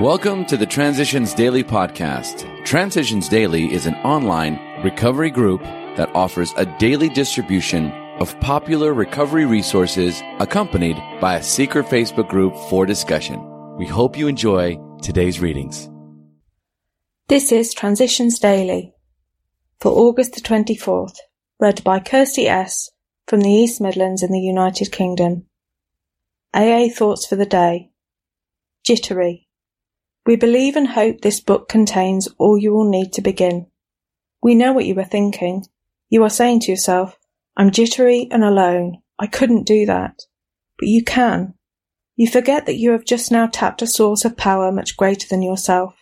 Welcome to the Transitions Daily podcast. Transitions Daily is an online recovery group that offers a daily distribution of popular recovery resources accompanied by a secret Facebook group for discussion. We hope you enjoy today's readings. This is Transitions Daily for August the 24th, read by Kirsty S. from the East Midlands in the United Kingdom. AA Thoughts for the Day Jittery we believe and hope this book contains all you will need to begin. We know what you are thinking. You are saying to yourself, I'm jittery and alone. I couldn't do that. But you can. You forget that you have just now tapped a source of power much greater than yourself.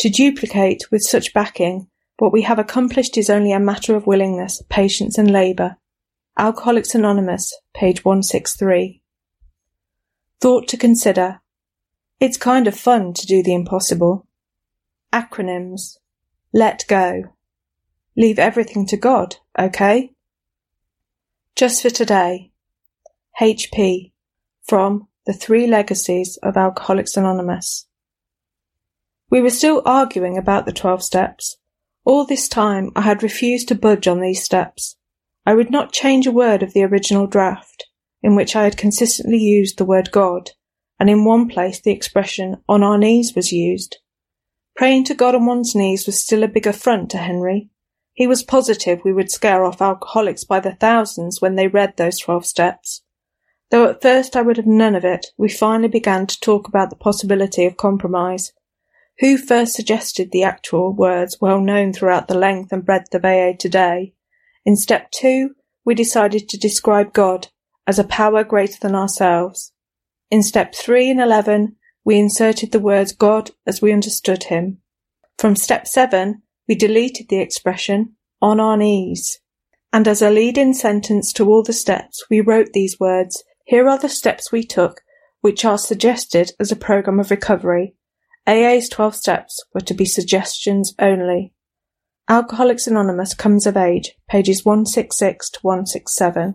To duplicate with such backing what we have accomplished is only a matter of willingness, patience and labour. Alcoholics Anonymous, page 163. Thought to consider. It's kind of fun to do the impossible. Acronyms. Let go. Leave everything to God, okay? Just for today. HP. From The Three Legacies of Alcoholics Anonymous. We were still arguing about the 12 steps. All this time I had refused to budge on these steps. I would not change a word of the original draft, in which I had consistently used the word God and in one place the expression on our knees was used. Praying to God on one's knees was still a big affront to Henry. He was positive we would scare off alcoholics by the thousands when they read those twelve steps. Though at first I would have none of it, we finally began to talk about the possibility of compromise. Who first suggested the actual words well known throughout the length and breadth of AA today? In step two, we decided to describe God as a power greater than ourselves. In step 3 and 11, we inserted the words God as we understood him. From step 7, we deleted the expression on our knees. And as a lead-in sentence to all the steps, we wrote these words, here are the steps we took, which are suggested as a program of recovery. AA's 12 steps were to be suggestions only. Alcoholics Anonymous comes of age, pages 166 to 167.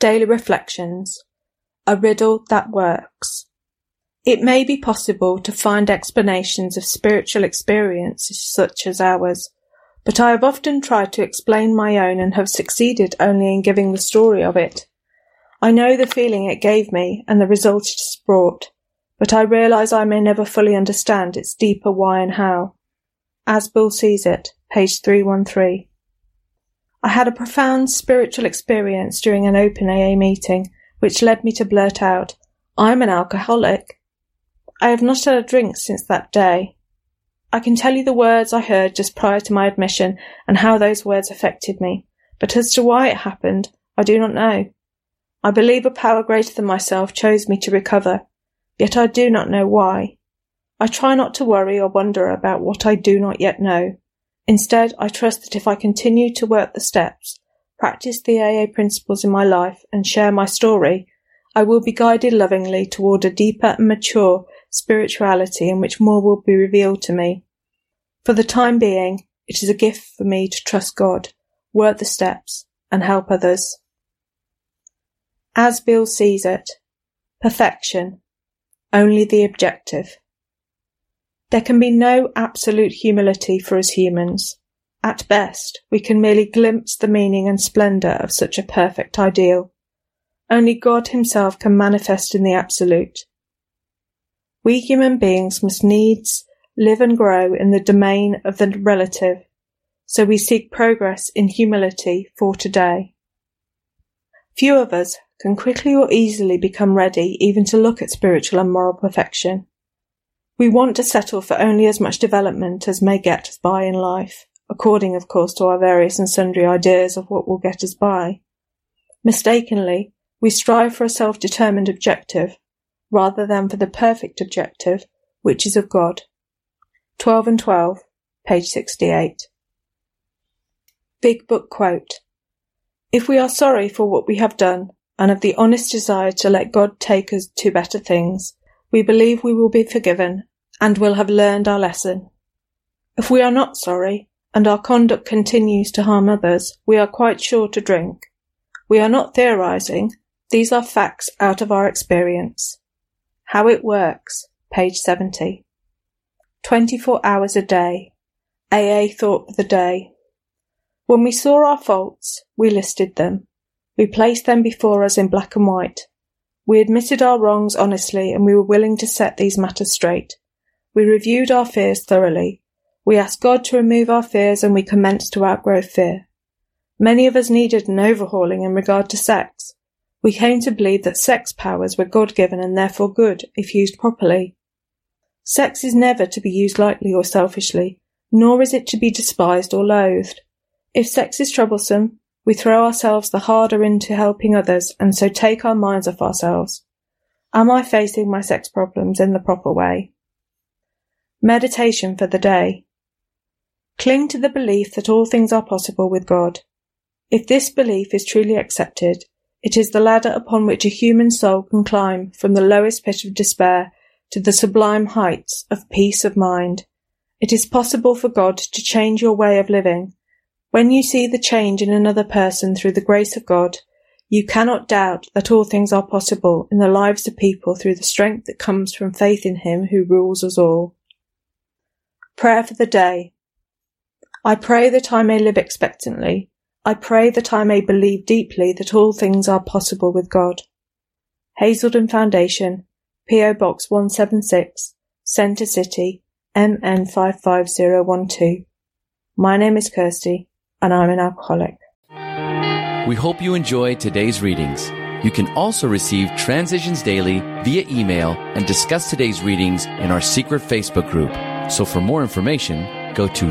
Daily Reflections a riddle that works. It may be possible to find explanations of spiritual experiences such as ours, but I have often tried to explain my own and have succeeded only in giving the story of it. I know the feeling it gave me and the result it has brought, but I realize I may never fully understand its deeper why and how. As Bill sees it, page 313. I had a profound spiritual experience during an open AA meeting which led me to blurt out, I'm an alcoholic. I have not had a drink since that day. I can tell you the words I heard just prior to my admission and how those words affected me, but as to why it happened, I do not know. I believe a power greater than myself chose me to recover, yet I do not know why. I try not to worry or wonder about what I do not yet know. Instead, I trust that if I continue to work the steps, practice the AA principles in my life, and share my story, I will be guided lovingly toward a deeper and mature spirituality in which more will be revealed to me. For the time being, it is a gift for me to trust God, work the steps, and help others. As Bill sees it, perfection, only the objective. There can be no absolute humility for us humans. At best, we can merely glimpse the meaning and splendour of such a perfect ideal. Only God Himself can manifest in the Absolute. We human beings must needs live and grow in the domain of the relative, so we seek progress in humility for today. Few of us can quickly or easily become ready even to look at spiritual and moral perfection. We want to settle for only as much development as may get us by in life according, of course, to our various and sundry ideas of what will get us by. Mistakenly, we strive for a self-determined objective, rather than for the perfect objective, which is of God. 12 and 12, page 68. Big Book Quote If we are sorry for what we have done, and have the honest desire to let God take us to better things, we believe we will be forgiven, and will have learned our lesson. If we are not sorry, and our conduct continues to harm others, we are quite sure to drink. We are not theorizing, these are facts out of our experience. How it works, page 70. 24 hours a day. AA thought for the day. When we saw our faults, we listed them. We placed them before us in black and white. We admitted our wrongs honestly and we were willing to set these matters straight. We reviewed our fears thoroughly. We asked God to remove our fears and we commenced to outgrow fear. Many of us needed an overhauling in regard to sex. We came to believe that sex powers were God given and therefore good if used properly. Sex is never to be used lightly or selfishly, nor is it to be despised or loathed. If sex is troublesome, we throw ourselves the harder into helping others and so take our minds off ourselves. Am I facing my sex problems in the proper way? Meditation for the day. Cling to the belief that all things are possible with God. If this belief is truly accepted, it is the ladder upon which a human soul can climb from the lowest pit of despair to the sublime heights of peace of mind. It is possible for God to change your way of living when you see the change in another person through the grace of God, you cannot doubt that all things are possible in the lives of people through the strength that comes from faith in Him who rules us all. Prayer for the day. I pray that I may live expectantly. I pray that I may believe deeply that all things are possible with God. Hazelden Foundation, P.O. Box 176, Centre City, MN 55012. My name is Kirsty and I'm an alcoholic. We hope you enjoy today's readings. You can also receive Transitions Daily via email and discuss today's readings in our secret Facebook group. So for more information, go to